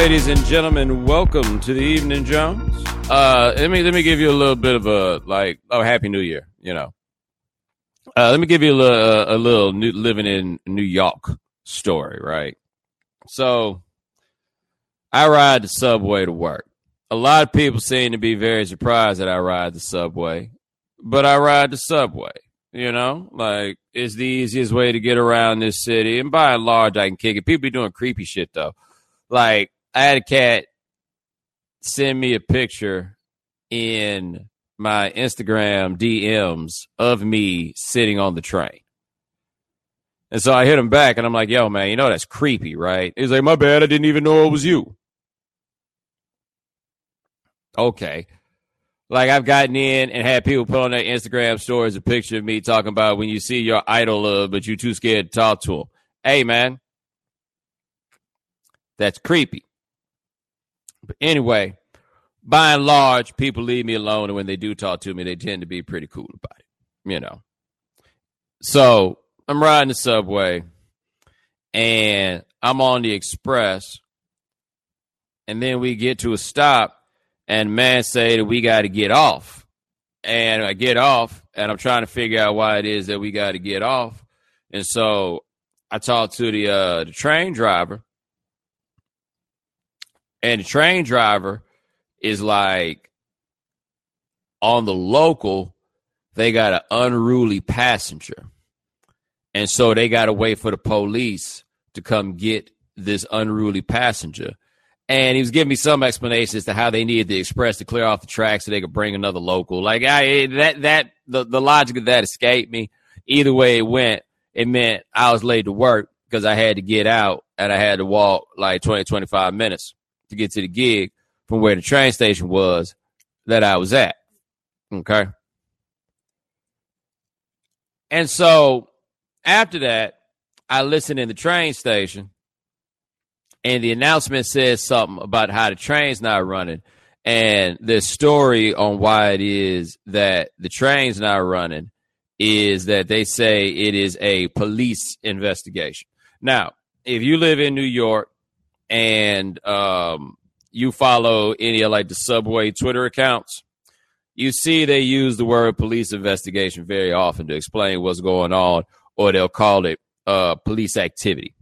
ladies and gentlemen. Welcome to the Evening Jones. Uh, let me let me give you a little bit of a like oh Happy New Year. You know, uh, let me give you a little a little new, living in New York story. Right. So, I ride the subway to work. A lot of people seem to be very surprised that I ride the subway, but I ride the subway. You know, like it's the easiest way to get around this city, and by and large, I can kick it. People be doing creepy shit though. Like I had a cat send me a picture in my Instagram DMs of me sitting on the train. And so I hit him back and I'm like, yo, man, you know that's creepy, right? He's like, my bad, I didn't even know it was you. Okay. Like I've gotten in and had people put on their Instagram stories a picture of me talking about when you see your idol, but you're too scared to talk to him. Hey, man, that's creepy. But anyway, by and large, people leave me alone, and when they do talk to me, they tend to be pretty cool about it, you know. So I'm riding the subway, and I'm on the express, and then we get to a stop and man say that we got to get off. And I get off, and I'm trying to figure out why it is that we got to get off. And so I talked to the uh, the train driver, and the train driver is like on the local, they got an unruly passenger, and so they got to wait for the police to come get this unruly passenger and he was giving me some explanation as to how they needed the express to clear off the track so they could bring another local. Like I that that the, the logic of that escaped me. Either way it went, it meant I was late to work because I had to get out and I had to walk like 20, 25 minutes to get to the gig from where the train station was that I was at. Okay. And so after that, I listened in the train station and the announcement says something about how the train's not running and the story on why it is that the train's not running is that they say it is a police investigation now if you live in new york and um, you follow any of like the subway twitter accounts you see they use the word police investigation very often to explain what's going on or they'll call it uh, police activity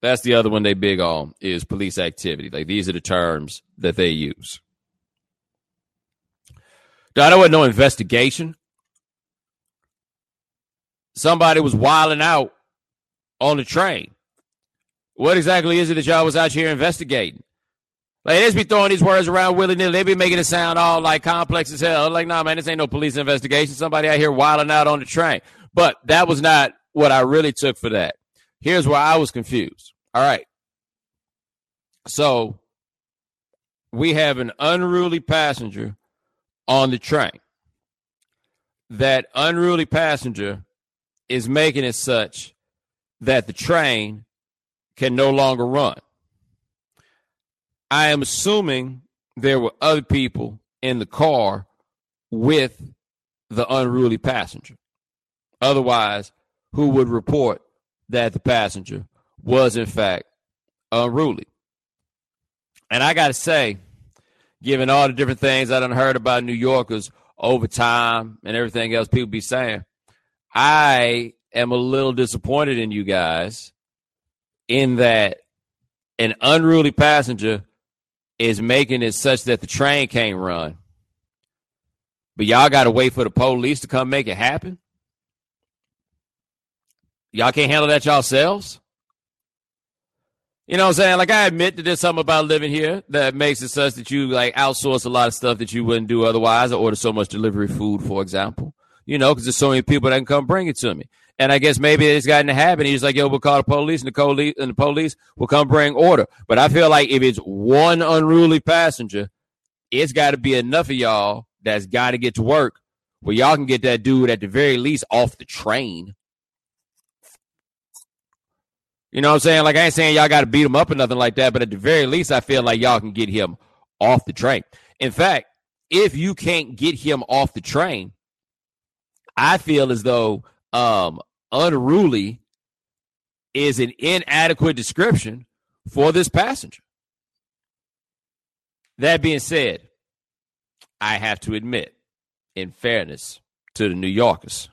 that's the other one they big on is police activity. Like these are the terms that they use. That wasn't no investigation. Somebody was wilding out on the train. What exactly is it that y'all was out here investigating? Like they just be throwing these words around willy nilly. They be making it sound all like complex as hell. Like, nah, man, this ain't no police investigation. Somebody out here wilding out on the train. But that was not what I really took for that. Here's where I was confused. All right. So we have an unruly passenger on the train. That unruly passenger is making it such that the train can no longer run. I am assuming there were other people in the car with the unruly passenger. Otherwise, who would report that the passenger was in fact unruly? And I got to say, given all the different things I done heard about New Yorkers over time and everything else people be saying, I am a little disappointed in you guys in that an unruly passenger is making it such that the train can't run. But y'all got to wait for the police to come make it happen. Y'all can't handle that yourselves. You know what I'm saying? Like I admit that there's something about living here that makes it such that you like outsource a lot of stuff that you wouldn't do otherwise. I order so much delivery food, for example. You know, because there's so many people that can come bring it to me. And I guess maybe it's gotten to habit. He's like, yo, we'll call the police, and the police and the police will come bring order. But I feel like if it's one unruly passenger, it's got to be enough of y'all that's got to get to work where y'all can get that dude at the very least off the train you know what I'm saying? Like I ain't saying y'all got to beat him up or nothing like that, but at the very least, I feel like y'all can get him off the train. In fact, if you can't get him off the train, I feel as though um, unruly is an inadequate description for this passenger. That being said, I have to admit, in fairness to the New Yorkers,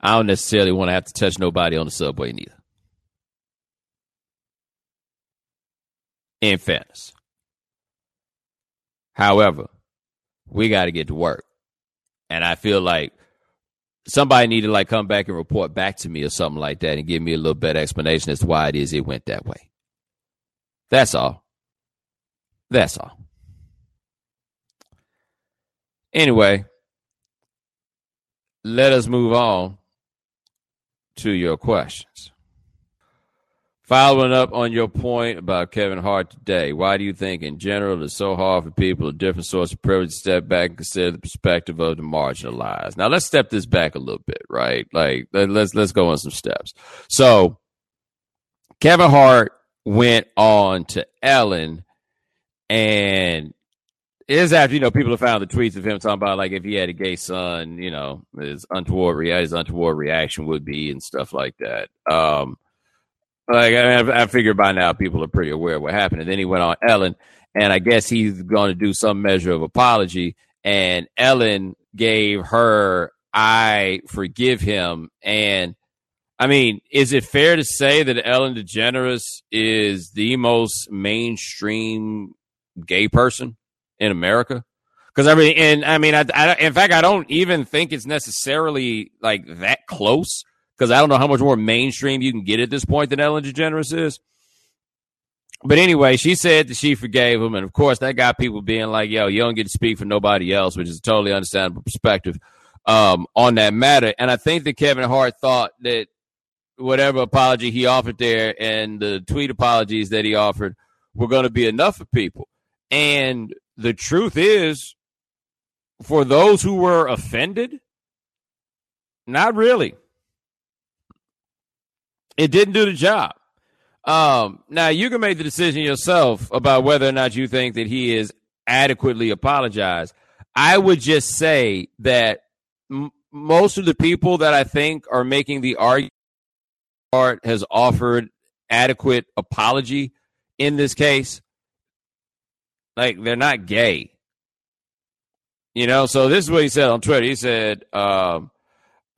I don't necessarily want to have to touch nobody on the subway neither. In fairness. However, we got to get to work. And I feel like somebody need to like come back and report back to me or something like that and give me a little better explanation as to why it is it went that way. That's all. That's all. Anyway, let us move on to your questions. Following up on your point about Kevin Hart today, why do you think in general it's so hard for people of different sorts of privilege to step back and consider the perspective of the marginalized? Now let's step this back a little bit, right? Like let's let's go on some steps. So Kevin Hart went on to Ellen and is after you know people have found the tweets of him talking about like if he had a gay son, you know, his untoward his untoward reaction would be and stuff like that. Um, like I, mean, I figured by now people are pretty aware of what happened. And then he went on Ellen, and I guess he's going to do some measure of apology. And Ellen gave her "I forgive him." And I mean, is it fair to say that Ellen DeGeneres is the most mainstream gay person? in America. Because I mean, and I mean, I, I, in fact, I don't even think it's necessarily like that close. Because I don't know how much more mainstream you can get at this point than Ellen DeGeneres is. But anyway, she said that she forgave him, and of course, that got people being like, "Yo, you don't get to speak for nobody else," which is a totally understandable perspective um, on that matter. And I think that Kevin Hart thought that whatever apology he offered there and the tweet apologies that he offered were going to be enough for people. And the truth is, for those who were offended, not really. It didn't do the job. Um, now you can make the decision yourself about whether or not you think that he is adequately apologized. I would just say that m- most of the people that I think are making the argument has offered adequate apology in this case like they're not gay. You know, so this is what he said on Twitter. He said, um,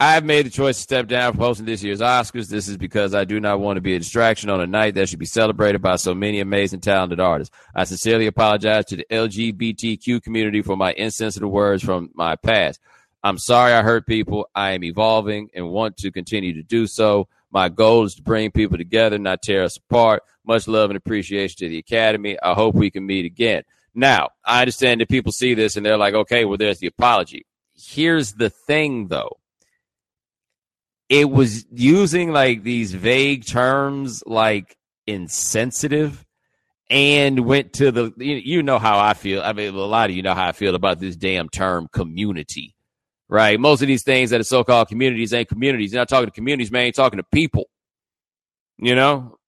I've made the choice to step down from hosting this year's Oscars. This is because I do not want to be a distraction on a night that should be celebrated by so many amazing, talented artists. I sincerely apologize to the LGBTQ community for my insensitive words from my past. I'm sorry I hurt people. I am evolving and want to continue to do so. My goal is to bring people together, not tear us apart. Much love and appreciation to the Academy. I hope we can meet again. Now, I understand that people see this and they're like, okay, well, there's the apology. Here's the thing, though. It was using like these vague terms like insensitive and went to the, you know how I feel. I mean, a lot of you know how I feel about this damn term community, right? Most of these things that are so called communities ain't communities. You're not talking to communities, man. You're talking to people. You know,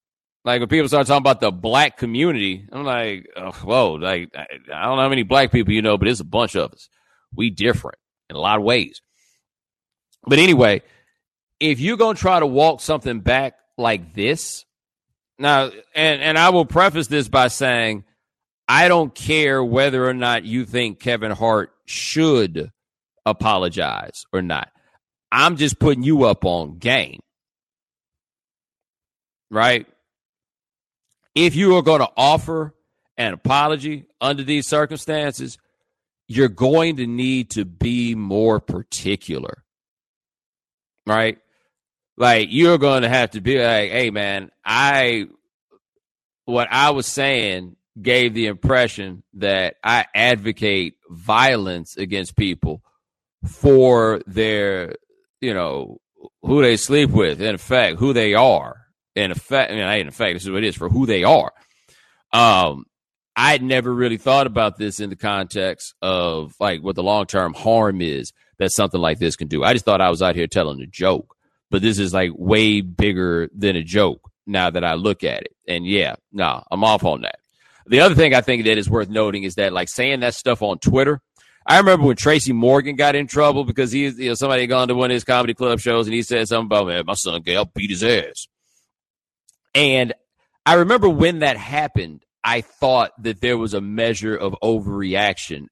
like when people start talking about the black community, I'm like, oh, whoa, like I, I don't know how many black people you know, but it's a bunch of us. We different in a lot of ways. But anyway, if you're gonna try to walk something back like this, now, and and I will preface this by saying, I don't care whether or not you think Kevin Hart should apologize or not. I'm just putting you up on game. Right? if you are going to offer an apology under these circumstances, you're going to need to be more particular. Right? Like you're going to have to be like, hey man, I what I was saying gave the impression that I advocate violence against people for their, you know, who they sleep with, in effect, who they are in effect, I mean, in effect, this is what it is for who they are. Um, I had never really thought about this in the context of like what the long term harm is that something like this can do. I just thought I was out here telling a joke, but this is like way bigger than a joke now that I look at it. And yeah, nah, I'm off on that. The other thing I think that is worth noting is that like saying that stuff on Twitter. I remember when Tracy Morgan got in trouble because he, you know, somebody had gone to one of his comedy club shows and he said something about, man, my son Gail beat his ass. And I remember when that happened, I thought that there was a measure of overreaction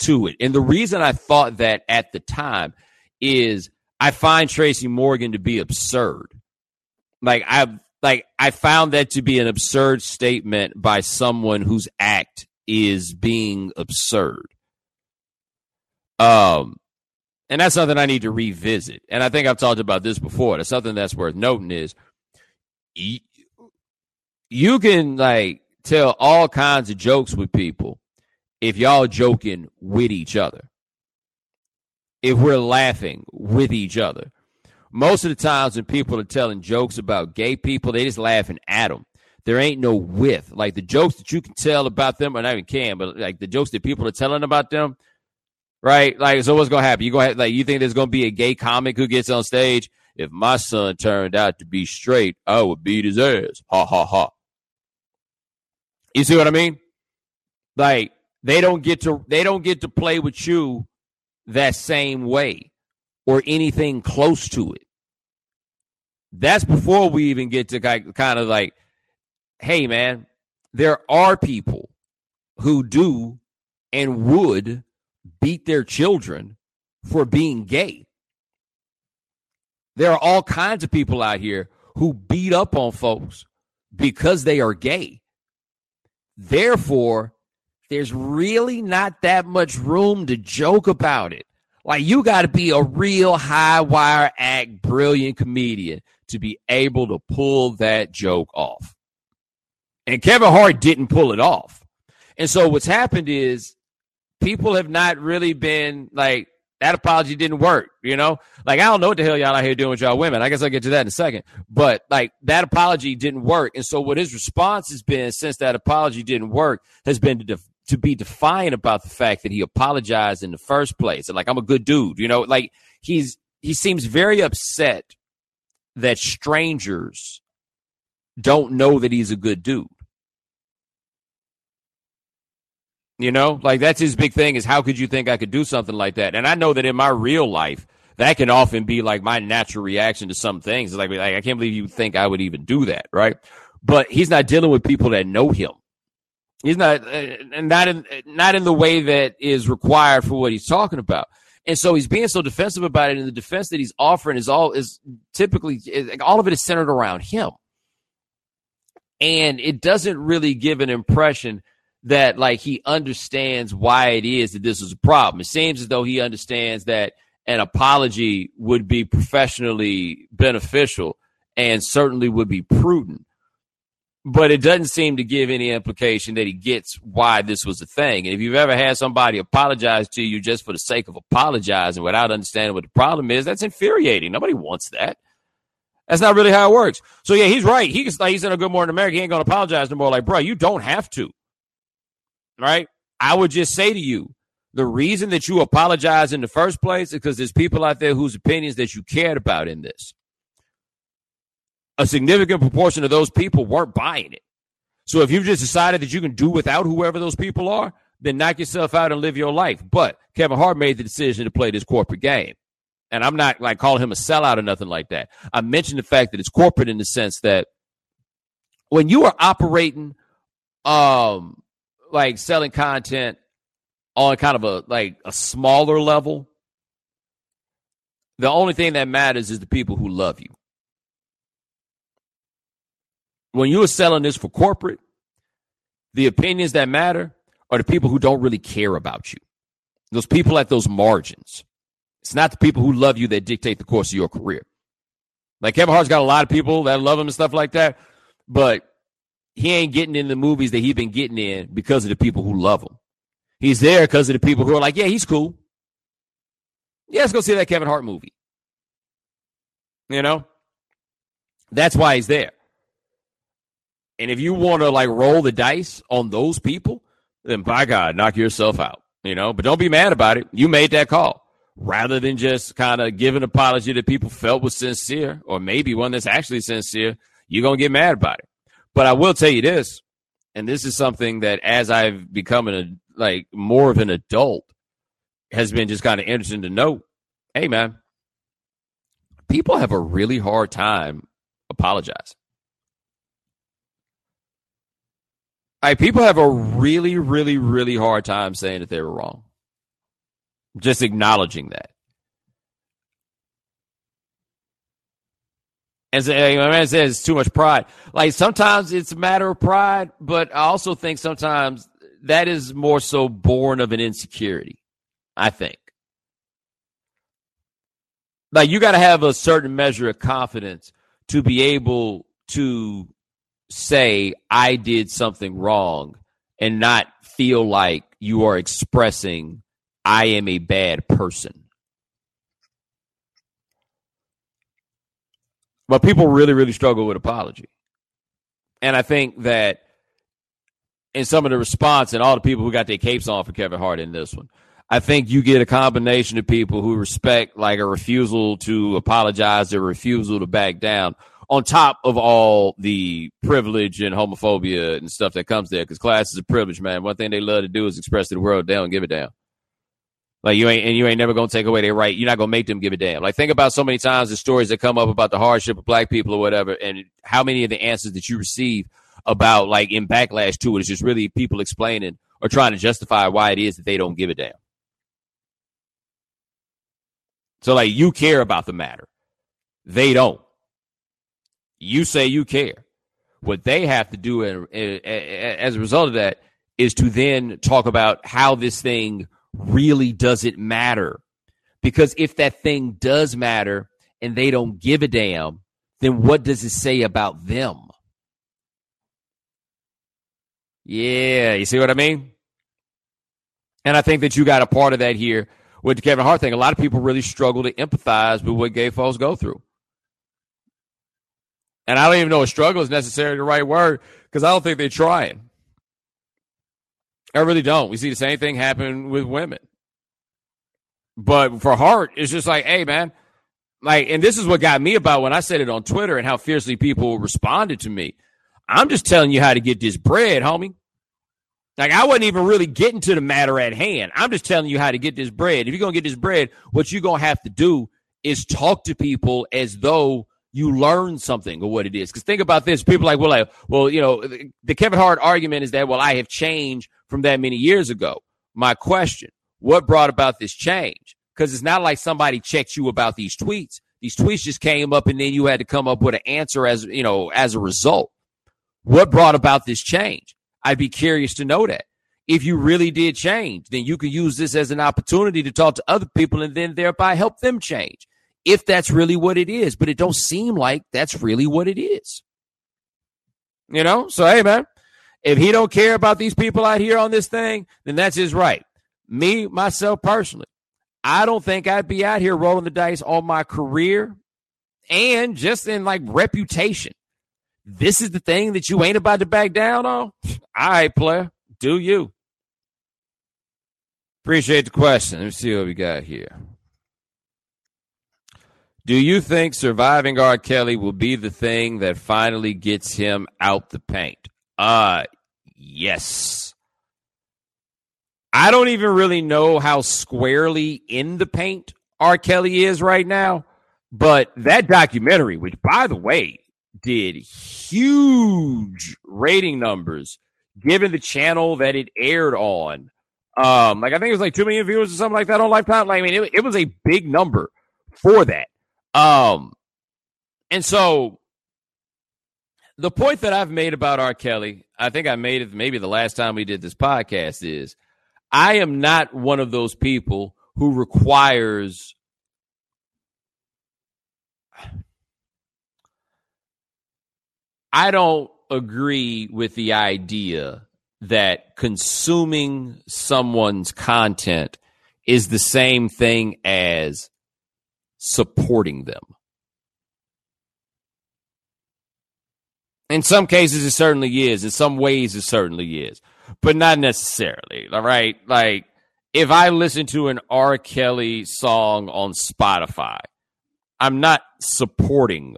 to it. And the reason I thought that at the time is I find Tracy Morgan to be absurd. Like I like I found that to be an absurd statement by someone whose act is being absurd. Um and that's something I need to revisit. And I think I've talked about this before. That's something that's worth noting is you can like tell all kinds of jokes with people if y'all joking with each other. If we're laughing with each other. Most of the times when people are telling jokes about gay people, they just laughing at them. There ain't no with. Like the jokes that you can tell about them, or not even can, but like the jokes that people are telling about them, right? Like, so what's gonna happen? You gonna like you think there's gonna be a gay comic who gets on stage? If my son turned out to be straight, I would beat his ass. Ha ha ha. You see what I mean? Like they don't get to they don't get to play with you that same way or anything close to it. That's before we even get to kind of like, hey man, there are people who do and would beat their children for being gay. There are all kinds of people out here who beat up on folks because they are gay. Therefore, there's really not that much room to joke about it. Like you got to be a real high wire act, brilliant comedian to be able to pull that joke off. And Kevin Hart didn't pull it off. And so what's happened is people have not really been like that apology didn't work, you know? Like I don't know what the hell y'all out here doing with y'all women. I guess I'll get to that in a second. But like that apology didn't work. And so what his response has been since that apology didn't work has been to def- to be defiant about the fact that he apologized in the first place. And like I'm a good dude, you know, like he's he seems very upset that strangers don't know that he's a good dude. You know, like that's his big thing is how could you think I could do something like that? And I know that in my real life, that can often be like my natural reaction to some things. It's like, like I can't believe you think I would even do that, right? But he's not dealing with people that know him. He's not, and uh, not in not in the way that is required for what he's talking about. And so he's being so defensive about it. And the defense that he's offering is all is typically all of it is centered around him. And it doesn't really give an impression that like he understands why it is that this is a problem. It seems as though he understands that an apology would be professionally beneficial and certainly would be prudent. But it doesn't seem to give any implication that he gets why this was a thing. And if you've ever had somebody apologize to you just for the sake of apologizing without understanding what the problem is, that's infuriating. Nobody wants that. That's not really how it works. So yeah, he's right. He's he's in a Good Morning America. He ain't gonna apologize no more. Like, bro, you don't have to right? I would just say to you, the reason that you apologize in the first place is because there's people out there whose opinions that you cared about in this. A significant proportion of those people weren't buying it. So if you've just decided that you can do without whoever those people are, then knock yourself out and live your life. But Kevin Hart made the decision to play this corporate game. And I'm not like calling him a sellout or nothing like that. I mentioned the fact that it's corporate in the sense that when you are operating um like selling content on kind of a like a smaller level, the only thing that matters is the people who love you. When you are selling this for corporate, the opinions that matter are the people who don't really care about you. Those people at those margins. It's not the people who love you that dictate the course of your career. Like Kevin Hart's got a lot of people that love him and stuff like that, but he ain't getting in the movies that he's been getting in because of the people who love him. He's there because of the people who are like, yeah, he's cool. Yeah, let's go see that Kevin Hart movie. You know? That's why he's there. And if you want to like roll the dice on those people, then by God, knock yourself out. You know, but don't be mad about it. You made that call. Rather than just kind of give an apology that people felt was sincere, or maybe one that's actually sincere, you're gonna get mad about it. But I will tell you this, and this is something that as I've become an like more of an adult has been just kind of interesting to note. Hey man, people have a really hard time apologizing. Like people have a really, really, really hard time saying that they were wrong. Just acknowledging that. As a man says, it's too much pride. Like sometimes it's a matter of pride, but I also think sometimes that is more so born of an insecurity. I think. Like you got to have a certain measure of confidence to be able to say I did something wrong and not feel like you are expressing I am a bad person. But people really, really struggle with apology. And I think that in some of the response and all the people who got their capes on for Kevin Hart in this one, I think you get a combination of people who respect like a refusal to apologize, a refusal to back down, on top of all the privilege and homophobia and stuff that comes there. Because class is a privilege, man. One thing they love to do is express to the world they don't give a damn. Like you ain't and you ain't never gonna take away their right. You're not gonna make them give a damn. Like think about so many times the stories that come up about the hardship of black people or whatever, and how many of the answers that you receive about like in backlash to it is just really people explaining or trying to justify why it is that they don't give a damn. So like you care about the matter. They don't. You say you care. What they have to do uh, uh, uh, as a result of that is to then talk about how this thing really doesn't matter. Because if that thing does matter and they don't give a damn, then what does it say about them? Yeah, you see what I mean? And I think that you got a part of that here with the Kevin Hart thing. A lot of people really struggle to empathize with what gay folks go through. And I don't even know if struggle is necessarily the right word because I don't think they're trying. I really don't. We see the same thing happen with women. But for Hart, it's just like, hey, man, like, and this is what got me about when I said it on Twitter and how fiercely people responded to me. I'm just telling you how to get this bread, homie. Like, I wasn't even really getting to the matter at hand. I'm just telling you how to get this bread. If you're going to get this bread, what you're going to have to do is talk to people as though you learn something of what it is. Because think about this: people like, well, like, well, you know, the Kevin Hart argument is that, well, I have changed from that many years ago. My question: What brought about this change? Because it's not like somebody checked you about these tweets. These tweets just came up, and then you had to come up with an answer as you know as a result. What brought about this change? I'd be curious to know that. If you really did change, then you could use this as an opportunity to talk to other people and then thereby help them change if that's really what it is. But it don't seem like that's really what it is. You know? So hey man, if he don't care about these people out here on this thing, then that's his right. Me, myself personally, I don't think I'd be out here rolling the dice on my career and just in like reputation. This is the thing that you ain't about to back down on? All right, player. Do you? Appreciate the question. Let me see what we got here. Do you think surviving R. Kelly will be the thing that finally gets him out the paint? Uh, yes. I don't even really know how squarely in the paint R. Kelly is right now, but that documentary, which by the way, did huge rating numbers given the channel that it aired on. Um, like I think it was like two million viewers or something like that on Lifetime. Like I mean, it, it was a big number for that. Um, and so the point that I've made about R. Kelly, I think I made it maybe the last time we did this podcast is I am not one of those people who requires I don't agree with the idea that consuming someone's content is the same thing as supporting them. In some cases, it certainly is. In some ways, it certainly is, but not necessarily. All right. Like, if I listen to an R. Kelly song on Spotify, I'm not supporting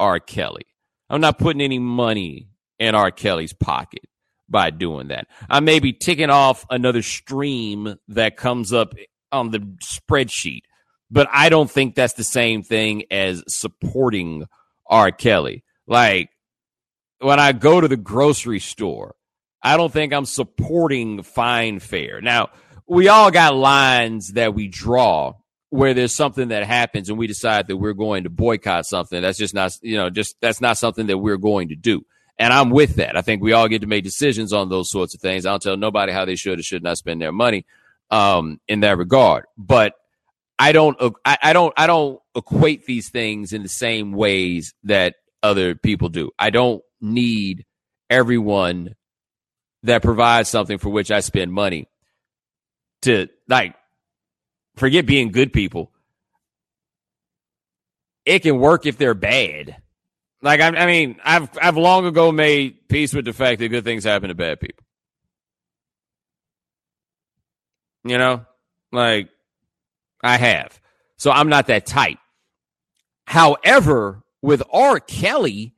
R. Kelly. I'm not putting any money in R. Kelly's pocket by doing that. I may be ticking off another stream that comes up on the spreadsheet but I don't think that's the same thing as supporting R. Kelly. Like when I go to the grocery store, I don't think I'm supporting Fine Fare. Now, we all got lines that we draw where there's something that happens and we decide that we're going to boycott something. That's just not, you know, just that's not something that we're going to do. And I'm with that. I think we all get to make decisions on those sorts of things. I don't tell nobody how they should or should not spend their money um, in that regard. But I don't, I, don't, I don't equate these things in the same ways that other people do. I don't need everyone that provides something for which I spend money to like forget being good people. It can work if they're bad. Like I, I mean, I've I've long ago made peace with the fact that good things happen to bad people. You know, like I have. So I'm not that tight. However, with R. Kelly,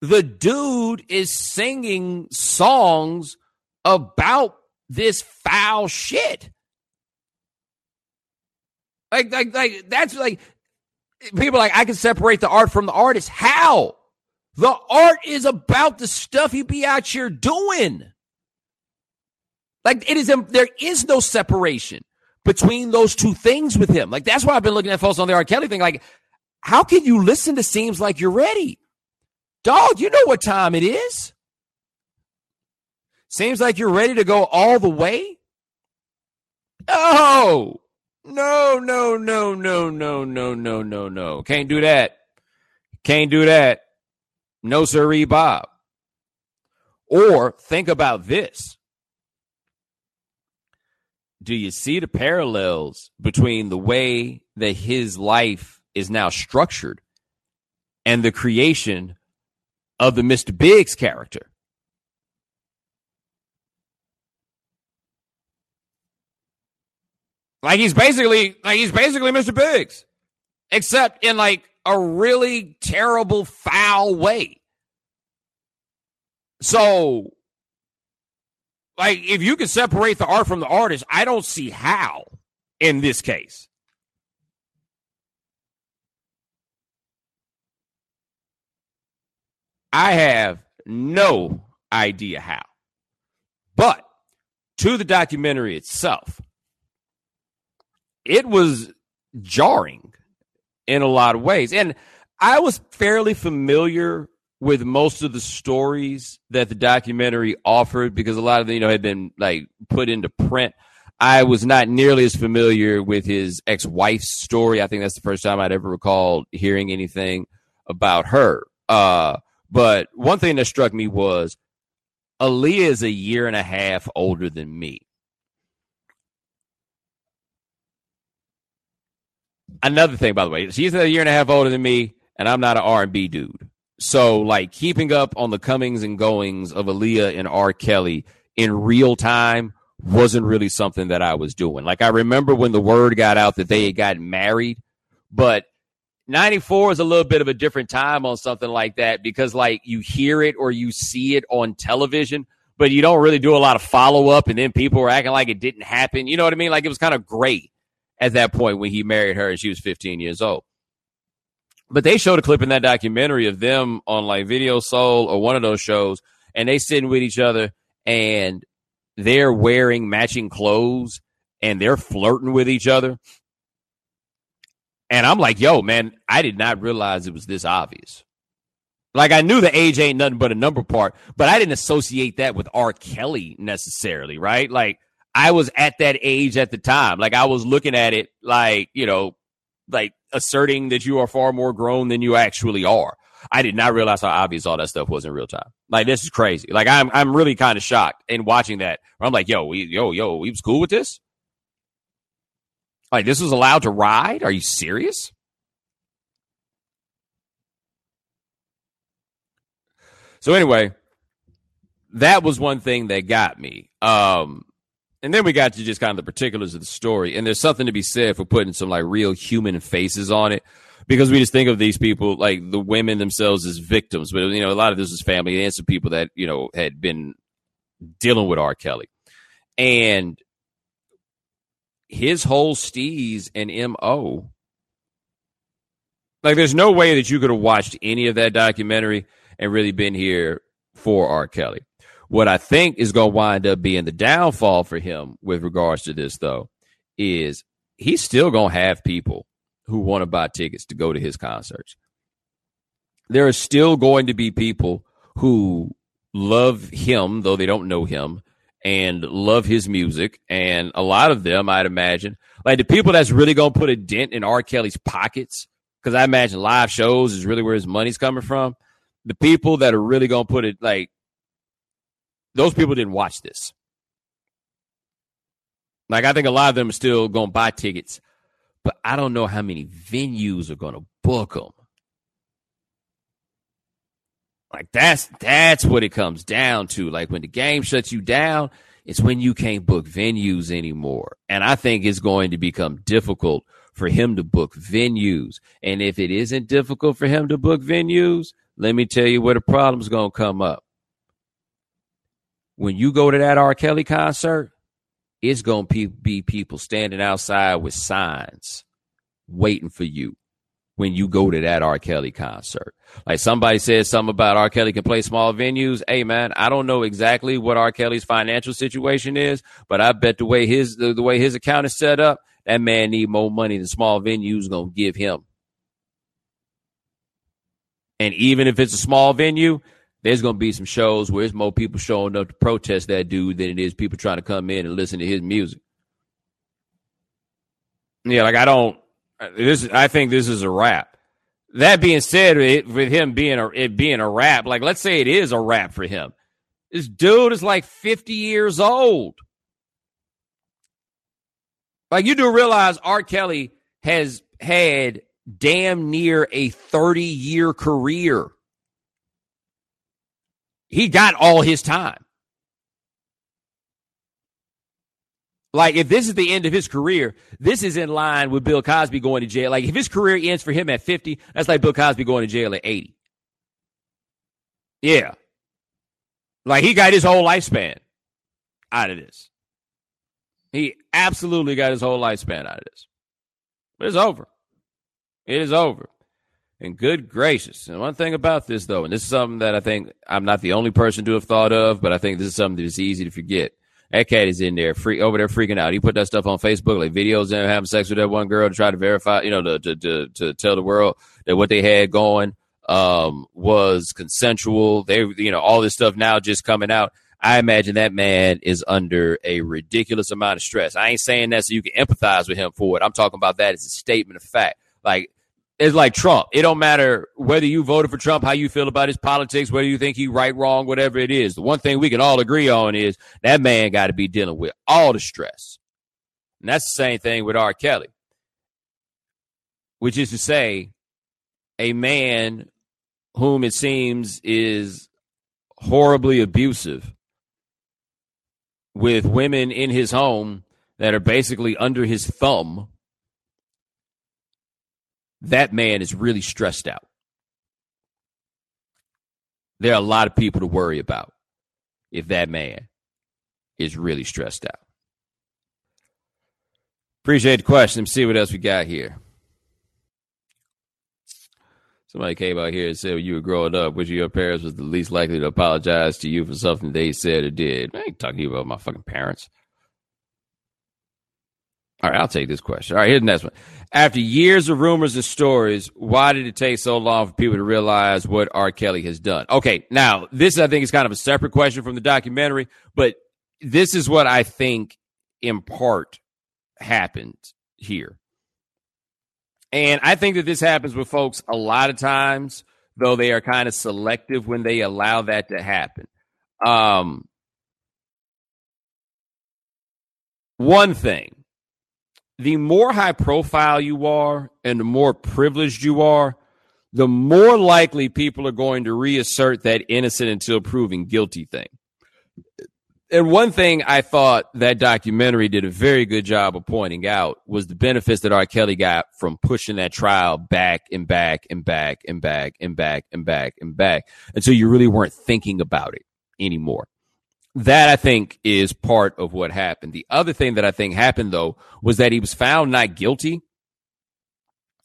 the dude is singing songs about this foul shit. Like, like, like, that's like people like I can separate the art from the artist. How? The art is about the stuff he be out here doing. Like it is, there is no separation between those two things with him. Like that's why I've been looking at folks on the R. Kelly thing. Like, how can you listen to Seems Like You're Ready? Dog, you know what time it is. Seems like you're ready to go all the way. Oh, no, no, no, no, no, no, no, no, no. Can't do that. Can't do that. No, sirree, Bob. Or think about this. Do you see the parallels between the way that his life is now structured and the creation of the Mr. Biggs character? Like he's basically like he's basically Mr. Biggs, except in like a really terrible, foul way. So, like, if you can separate the art from the artist, I don't see how in this case. I have no idea how. But to the documentary itself, it was jarring in a lot of ways. And I was fairly familiar with most of the stories that the documentary offered because a lot of them, you know, had been like put into print. I was not nearly as familiar with his ex wife's story. I think that's the first time I'd ever recalled hearing anything about her. Uh, but one thing that struck me was Aaliyah is a year and a half older than me. another thing, by the way, she's a year and a half older than me, and I'm not an R&B dude. So, like, keeping up on the comings and goings of Aaliyah and R. Kelly in real time wasn't really something that I was doing. Like, I remember when the word got out that they had gotten married, but 94 is a little bit of a different time on something like that because, like, you hear it or you see it on television, but you don't really do a lot of follow up, and then people were acting like it didn't happen. You know what I mean? Like, it was kind of great at that point when he married her and she was 15 years old. But they showed a clip in that documentary of them on like Video Soul or one of those shows, and they sitting with each other and they're wearing matching clothes and they're flirting with each other. And I'm like, yo, man, I did not realize it was this obvious. Like I knew the age ain't nothing but a number part, but I didn't associate that with R. Kelly necessarily, right? Like I was at that age at the time. Like I was looking at it like, you know, like asserting that you are far more grown than you actually are. I did not realize how obvious all that stuff was in real time. Like this is crazy. Like I'm I'm really kind of shocked in watching that. I'm like, yo, we, yo, yo, we was cool with this. Like this was allowed to ride? Are you serious? So anyway, that was one thing that got me. Um, and then we got to just kind of the particulars of the story. And there's something to be said for putting some like real human faces on it because we just think of these people like the women themselves as victims. But, you know, a lot of this is family and some people that, you know, had been dealing with R. Kelly. And his whole steez and MO. Like, there's no way that you could have watched any of that documentary and really been here for R. Kelly. What I think is going to wind up being the downfall for him with regards to this, though, is he's still going to have people who want to buy tickets to go to his concerts. There are still going to be people who love him, though they don't know him, and love his music. And a lot of them, I'd imagine, like the people that's really going to put a dent in R. Kelly's pockets, because I imagine live shows is really where his money's coming from. The people that are really going to put it, like, those people didn't watch this. Like, I think a lot of them are still going to buy tickets, but I don't know how many venues are going to book them. Like that's that's what it comes down to. Like when the game shuts you down, it's when you can't book venues anymore. And I think it's going to become difficult for him to book venues. And if it isn't difficult for him to book venues, let me tell you where the problem's going to come up. When you go to that R. Kelly concert, it's going to be people standing outside with signs waiting for you when you go to that R. Kelly concert. Like somebody said something about R. Kelly can play small venues. Hey man, I don't know exactly what R. Kelly's financial situation is, but I bet the way his the, the way his account is set up, that man need more money than small venues gonna give him. And even if it's a small venue, there's gonna be some shows where there's more people showing up to protest that dude than it is people trying to come in and listen to his music. Yeah, like I don't this I think this is a rap. That being said, it, with him being a it being a rap, like let's say it is a rap for him. This dude is like 50 years old. Like you do realize R. Kelly has had damn near a 30 year career. He got all his time. Like, if this is the end of his career, this is in line with Bill Cosby going to jail. Like, if his career ends for him at 50, that's like Bill Cosby going to jail at 80. Yeah. Like, he got his whole lifespan out of this. He absolutely got his whole lifespan out of this. But it's over. It is over. And good gracious. And one thing about this, though, and this is something that I think I'm not the only person to have thought of, but I think this is something that is easy to forget. That cat is in there, free over there freaking out. He put that stuff on Facebook, like videos of having sex with that one girl to try to verify, you know, to to to, to tell the world that what they had going um, was consensual. They, you know, all this stuff now just coming out. I imagine that man is under a ridiculous amount of stress. I ain't saying that so you can empathize with him for it. I'm talking about that as a statement of fact. Like it's like Trump. It don't matter whether you voted for Trump, how you feel about his politics, whether you think he right, wrong, whatever it is. The one thing we can all agree on is that man got to be dealing with all the stress. And that's the same thing with R. Kelly, which is to say, a man whom it seems is horribly abusive with women in his home that are basically under his thumb that man is really stressed out. There are a lot of people to worry about if that man is really stressed out. Appreciate the question. Let's see what else we got here. Somebody came out here and said when you were growing up, which of your parents was the least likely to apologize to you for something they said or did. I ain't talking about my fucking parents. All right, I'll take this question. All right, here's the next one. After years of rumors and stories, why did it take so long for people to realize what R. Kelly has done? Okay, now this I think is kind of a separate question from the documentary, but this is what I think in part happened here. And I think that this happens with folks a lot of times, though they are kind of selective when they allow that to happen. Um, one thing the more high profile you are and the more privileged you are, the more likely people are going to reassert that innocent until proven guilty thing. And one thing I thought that documentary did a very good job of pointing out was the benefits that R. Kelly got from pushing that trial back and back and back and back and back and back and back and back until you really weren't thinking about it anymore that I think is part of what happened. The other thing that I think happened though was that he was found not guilty.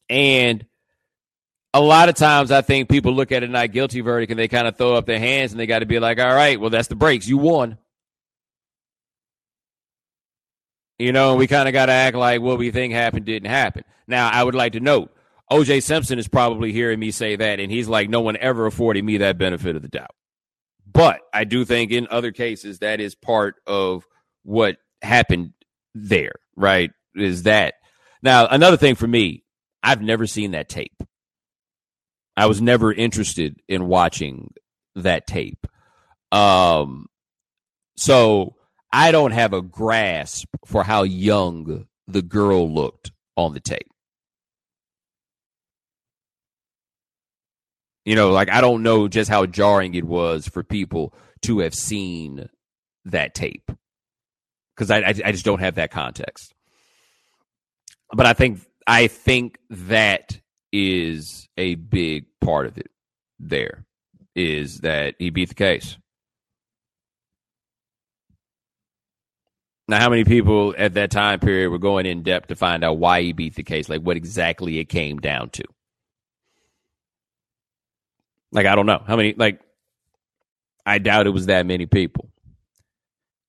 And a lot of times I think people look at a not guilty verdict and they kind of throw up their hands and they got to be like, all right, well, that's the breaks. You won. You know, we kind of got to act like what we think happened didn't happen. Now, I would like to note OJ Simpson is probably hearing me say that, and he's like, no one ever afforded me that benefit of the doubt. But I do think in other cases that is part of what happened there, right? Is that now another thing for me, I've never seen that tape. I was never interested in watching that tape. Um, so I don't have a grasp for how young the girl looked on the tape. You know, like I don't know just how jarring it was for people to have seen that tape because I, I, I just don't have that context. But I think I think that is a big part of it. There is that he beat the case. Now, how many people at that time period were going in depth to find out why he beat the case, like what exactly it came down to? Like, I don't know. How many, like, I doubt it was that many people.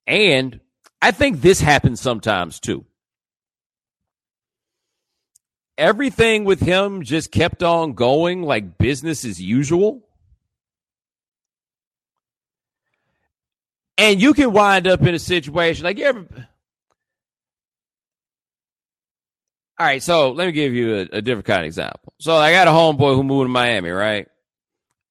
And I think this happens sometimes too. Everything with him just kept on going like business as usual. And you can wind up in a situation like you ever. All right, so let me give you a, a different kind of example. So I got a homeboy who moved to Miami, right?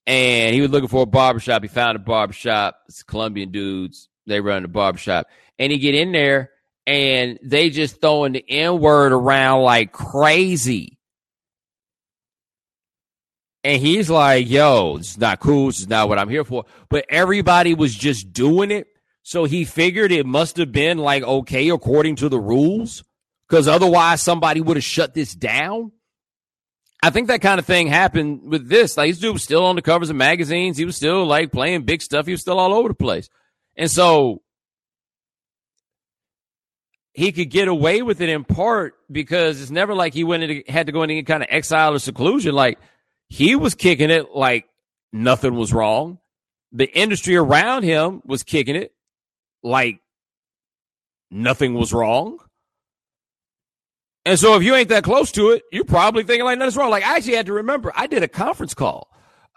And he was looking for a barbershop. He found a barbershop. It's Colombian dudes. They run the barbershop. And he get in there and they just throwing the N word around like crazy. And he's like, yo, this is not cool. This is not what I'm here for. But everybody was just doing it. So he figured it must have been like okay according to the rules. Because otherwise somebody would have shut this down. I think that kind of thing happened with this. Like this dude was still on the covers of magazines. He was still like playing big stuff. He was still all over the place. And so he could get away with it in part because it's never like he went into, had to go into any kind of exile or seclusion. Like he was kicking it like nothing was wrong. The industry around him was kicking it like nothing was wrong. And so if you ain't that close to it, you're probably thinking like nothing's wrong. Like I actually had to remember, I did a conference call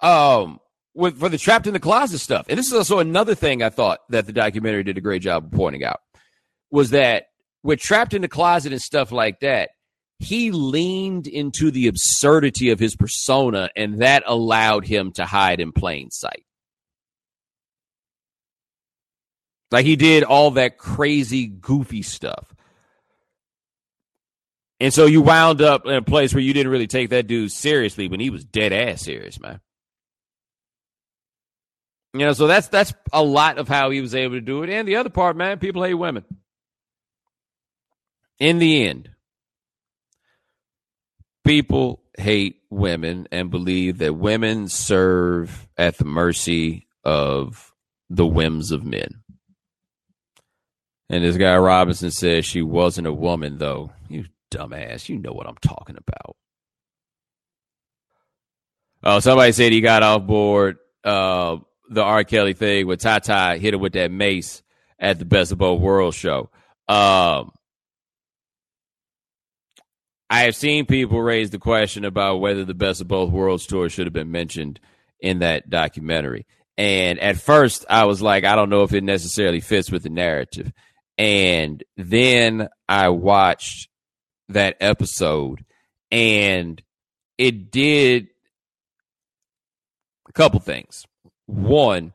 um, with for the trapped in the closet stuff. And this is also another thing I thought that the documentary did a great job of pointing out was that with trapped in the closet and stuff like that, he leaned into the absurdity of his persona, and that allowed him to hide in plain sight. Like he did all that crazy, goofy stuff. And so you wound up in a place where you didn't really take that dude seriously when he was dead ass serious, man. You know, so that's that's a lot of how he was able to do it. And the other part, man, people hate women. In the end, people hate women and believe that women serve at the mercy of the whims of men. And this guy Robinson says she wasn't a woman, though. Dumbass. You know what I'm talking about. Oh, somebody said he got off board uh, the R. Kelly thing with Ty Ty hit him with that mace at the Best of Both Worlds show. Um, I have seen people raise the question about whether the Best of Both Worlds tour should have been mentioned in that documentary. And at first, I was like, I don't know if it necessarily fits with the narrative. And then I watched that episode and it did a couple things. One,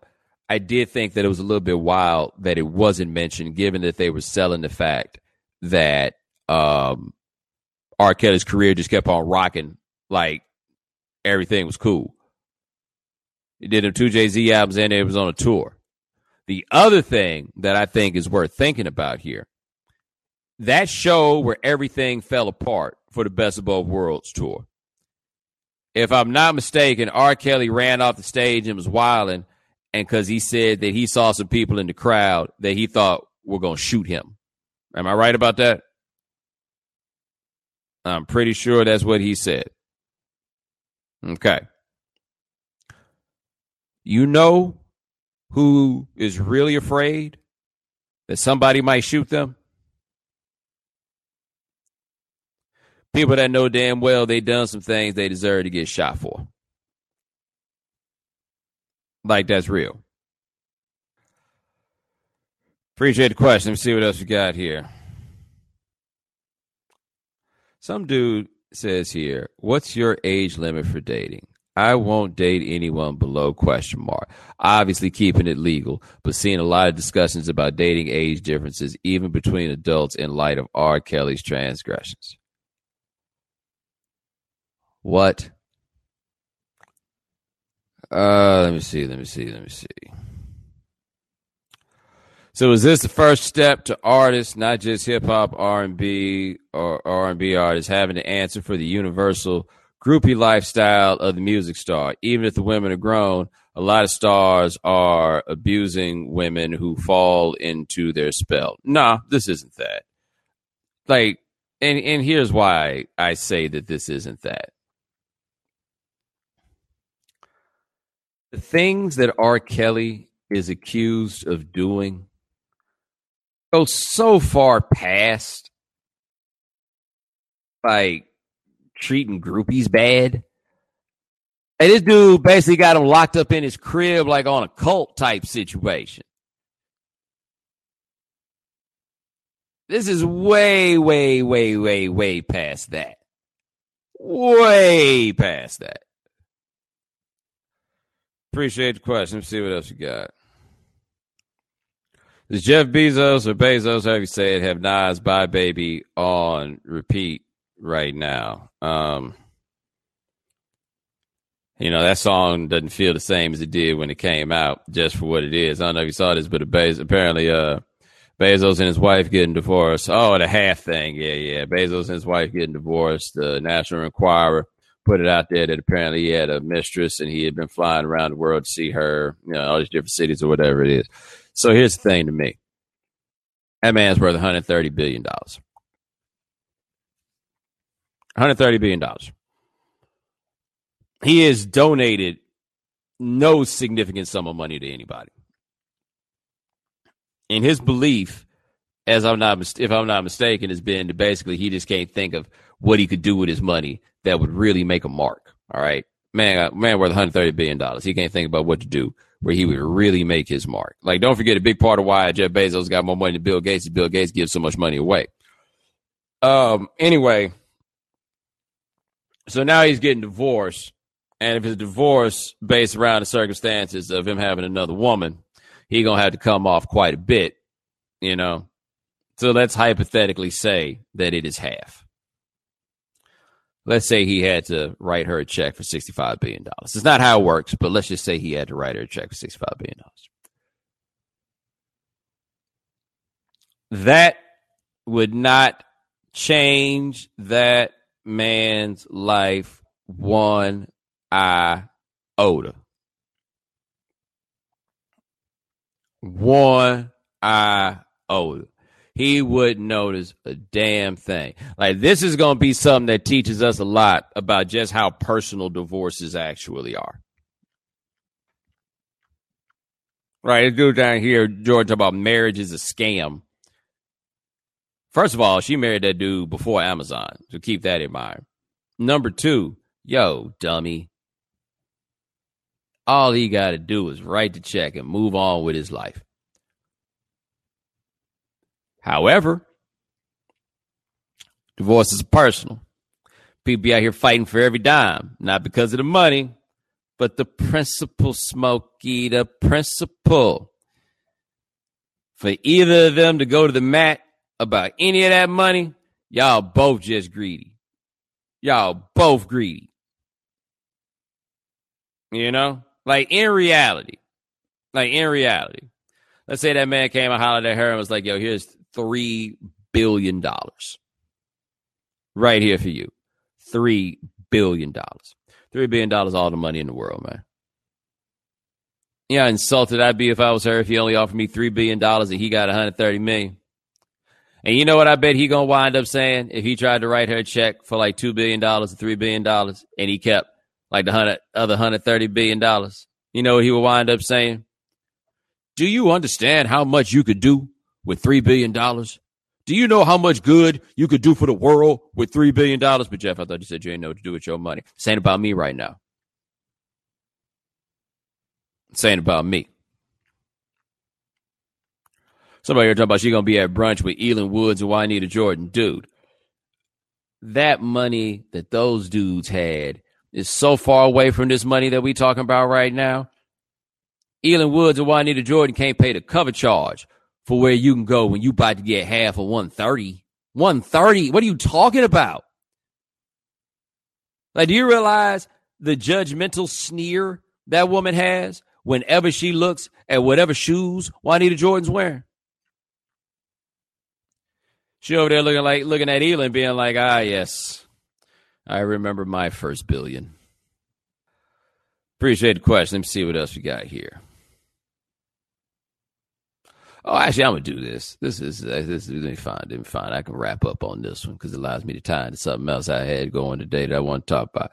I did think that it was a little bit wild that it wasn't mentioned, given that they were selling the fact that um, R. Kelly's career just kept on rocking, like everything was cool. He did them two Jay Z albums and it was on a tour. The other thing that I think is worth thinking about here that show where everything fell apart for the Best of Both Worlds tour. If I'm not mistaken, R. Kelly ran off the stage and was wilding, and because he said that he saw some people in the crowd that he thought were going to shoot him. Am I right about that? I'm pretty sure that's what he said. Okay. You know who is really afraid that somebody might shoot them? People that know damn well they done some things they deserve to get shot for. Like that's real. Appreciate the question. Let me see what else we got here. Some dude says here, "What's your age limit for dating?" I won't date anyone below question mark. Obviously keeping it legal, but seeing a lot of discussions about dating age differences even between adults in light of R. Kelly's transgressions. What? Uh, let me see, let me see, let me see. So is this the first step to artists, not just hip hop, R and B or R and B artists, having to answer for the universal groupie lifestyle of the music star? Even if the women are grown, a lot of stars are abusing women who fall into their spell. Nah, this isn't that. Like, and and here's why I say that this isn't that. Things that R. Kelly is accused of doing go so far past like treating groupies bad. And this dude basically got him locked up in his crib like on a cult type situation. This is way, way, way, way, way past that. Way past that. Appreciate the question. Let's see what else you got. Does Jeff Bezos or Bezos, however you say it, have Nas Bye Baby on repeat right now? Um, you know, that song doesn't feel the same as it did when it came out, just for what it is. I don't know if you saw this, but Bez- apparently uh, Bezos and his wife getting divorced. Oh, the half thing. Yeah, yeah. Bezos and his wife getting divorced. The National Enquirer put it out there that apparently he had a mistress and he had been flying around the world to see her, you know, all these different cities or whatever it is. So here's the thing to me. That man's worth 130 billion dollars. 130 billion dollars. He has donated no significant sum of money to anybody. In his belief, as I'm not if I'm not mistaken, has been to basically he just can't think of what he could do with his money that would really make a mark. All right, man, man, worth 130 billion dollars. He can't think about what to do where he would really make his mark. Like, don't forget a big part of why Jeff Bezos got more money than Bill Gates is Bill Gates gives so much money away. Um. Anyway, so now he's getting divorced, and if his divorce based around the circumstances of him having another woman, he gonna have to come off quite a bit, you know. So let's hypothetically say that it is half let's say he had to write her a check for $65 billion. It's not how it works, but let's just say he had to write her a check for $65 billion. That would not change that man's life one iota. One iota he wouldn't notice a damn thing. Like this is going to be something that teaches us a lot about just how personal divorces actually are. Right, this dude down here, George, about marriage is a scam. First of all, she married that dude before Amazon, so keep that in mind. Number two, yo, dummy. All he got to do is write the check and move on with his life. However, divorce is personal. People be out here fighting for every dime, not because of the money, but the principle, Smokey, the principle. For either of them to go to the mat about any of that money, y'all both just greedy. Y'all both greedy. You know? Like in reality. Like in reality. Let's say that man came and hollered at her and was like, yo, here's $3 billion. Right here for you. $3 billion. $3 billion, all the money in the world, man. Yeah, insulted I'd be if I was her if he only offered me $3 billion and he got 130 million. And you know what I bet he gonna wind up saying if he tried to write her a check for like two billion dollars or three billion dollars and he kept like the hundred other hundred thirty billion dollars. You know what he would wind up saying? Do you understand how much you could do with three billion dollars? Do you know how much good you could do for the world with three billion dollars? But Jeff, I thought you said you didn't know what to do with your money. Saying about me right now. Saying about me. Somebody here talking about she gonna be at brunch with Elin Woods and Juanita Jordan. Dude, that money that those dudes had is so far away from this money that we talking about right now. Elin Woods and Juanita Jordan can't pay the cover charge for where you can go when you about to get half of 130. 130? What are you talking about? Like, do you realize the judgmental sneer that woman has whenever she looks at whatever shoes Juanita Jordan's wearing? She over there looking like looking at Elin, being like, ah, yes, I remember my first billion. Appreciate the question. Let me see what else we got here. Oh, actually, I'm gonna do this. This is uh, this is fine. Let fine. I can wrap up on this one because it allows me to tie into something else I had going today that I want to talk about.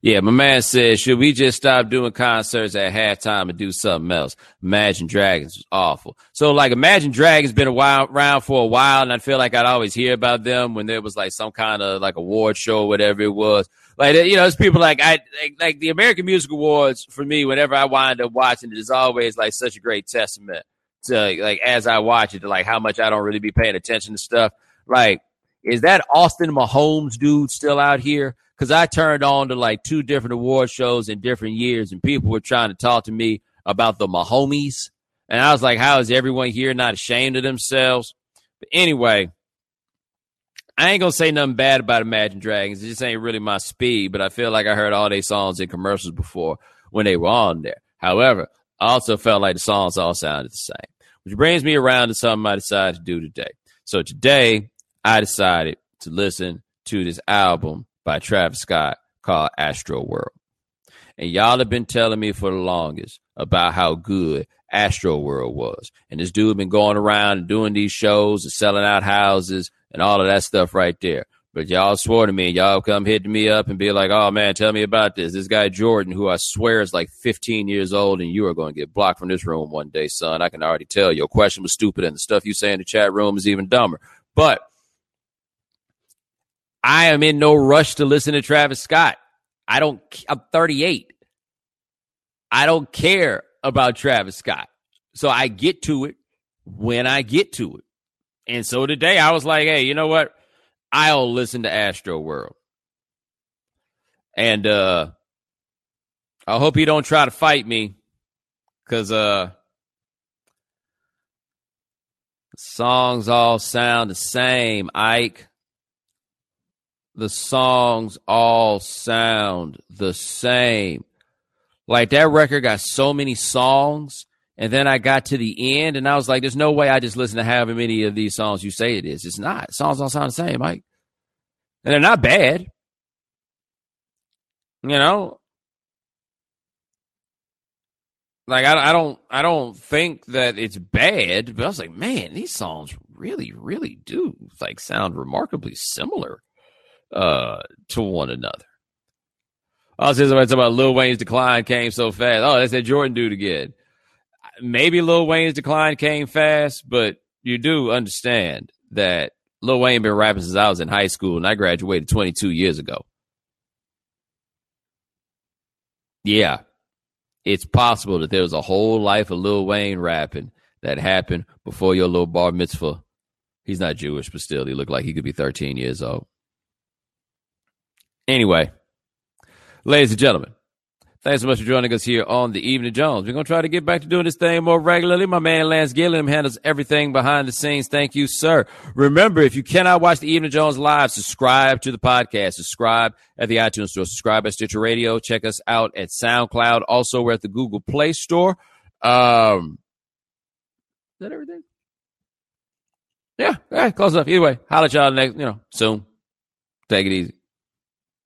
Yeah, my man says, should we just stop doing concerts at halftime and do something else? Imagine Dragons was awful. So, like, Imagine Dragons been a while, around for a while, and I feel like I'd always hear about them when there was like some kind of like award show, whatever it was. Like, you know, it's people like I like, like the American Music Awards for me. Whenever I wind up watching it, is always like such a great testament to like as I watch it to like how much I don't really be paying attention to stuff. Like, is that Austin Mahone dude still out here? because I turned on to like two different award shows in different years, and people were trying to talk to me about the Mahomes, and I was like, "How is everyone here not ashamed of themselves?" But anyway, I ain't gonna say nothing bad about Imagine Dragons. It just ain't really my speed, but I feel like I heard all their songs in commercials before when they were on there. However, I also felt like the songs all sounded the same, which brings me around to something I decided to do today. So today, I decided to listen to this album by Travis Scott called Astro World. And y'all have been telling me for the longest about how good Astro World was. And this dude been going around and doing these shows and selling out houses and all of that stuff right there. But y'all swore to me, y'all come hitting me up and be like, oh man, tell me about this. This guy Jordan, who I swear is like 15 years old, and you are going to get blocked from this room one day, son. I can already tell your question was stupid, and the stuff you say in the chat room is even dumber. But I am in no rush to listen to Travis Scott. I don't, I'm 38. I don't care about Travis Scott. So I get to it when I get to it. And so today I was like, hey, you know what? I'll listen to Astro World. And uh I hope you don't try to fight me cuz uh songs all sound the same, Ike the songs all sound the same. Like that record got so many songs, and then I got to the end, and I was like, "There's no way I just listen to however many of these songs you say it is. It's not. Songs all sound the same, Mike, and they're not bad. You know, like I, I don't, I don't think that it's bad, but I was like, man, these songs really, really do like sound remarkably similar uh, to one another. I was just about Lil Wayne's decline came so fast. Oh, that's that Jordan dude again. Maybe Lil Wayne's decline came fast, but you do understand that Lil Wayne been rapping since I was in high school and I graduated 22 years ago. Yeah, it's possible that there was a whole life of Lil Wayne rapping that happened before your little bar mitzvah. He's not Jewish, but still, he looked like he could be 13 years old. Anyway, ladies and gentlemen, thanks so much for joining us here on the Evening Jones. We're going to try to get back to doing this thing more regularly. My man Lance Gilliam handles everything behind the scenes. Thank you, sir. Remember, if you cannot watch the Evening Jones live, subscribe to the podcast. Subscribe at the iTunes Store. Subscribe at Stitcher Radio. Check us out at SoundCloud. Also, we're at the Google Play Store. Um, is that everything? Yeah, all right, close enough. Either way, holla at y'all next, you know, soon. Take it easy.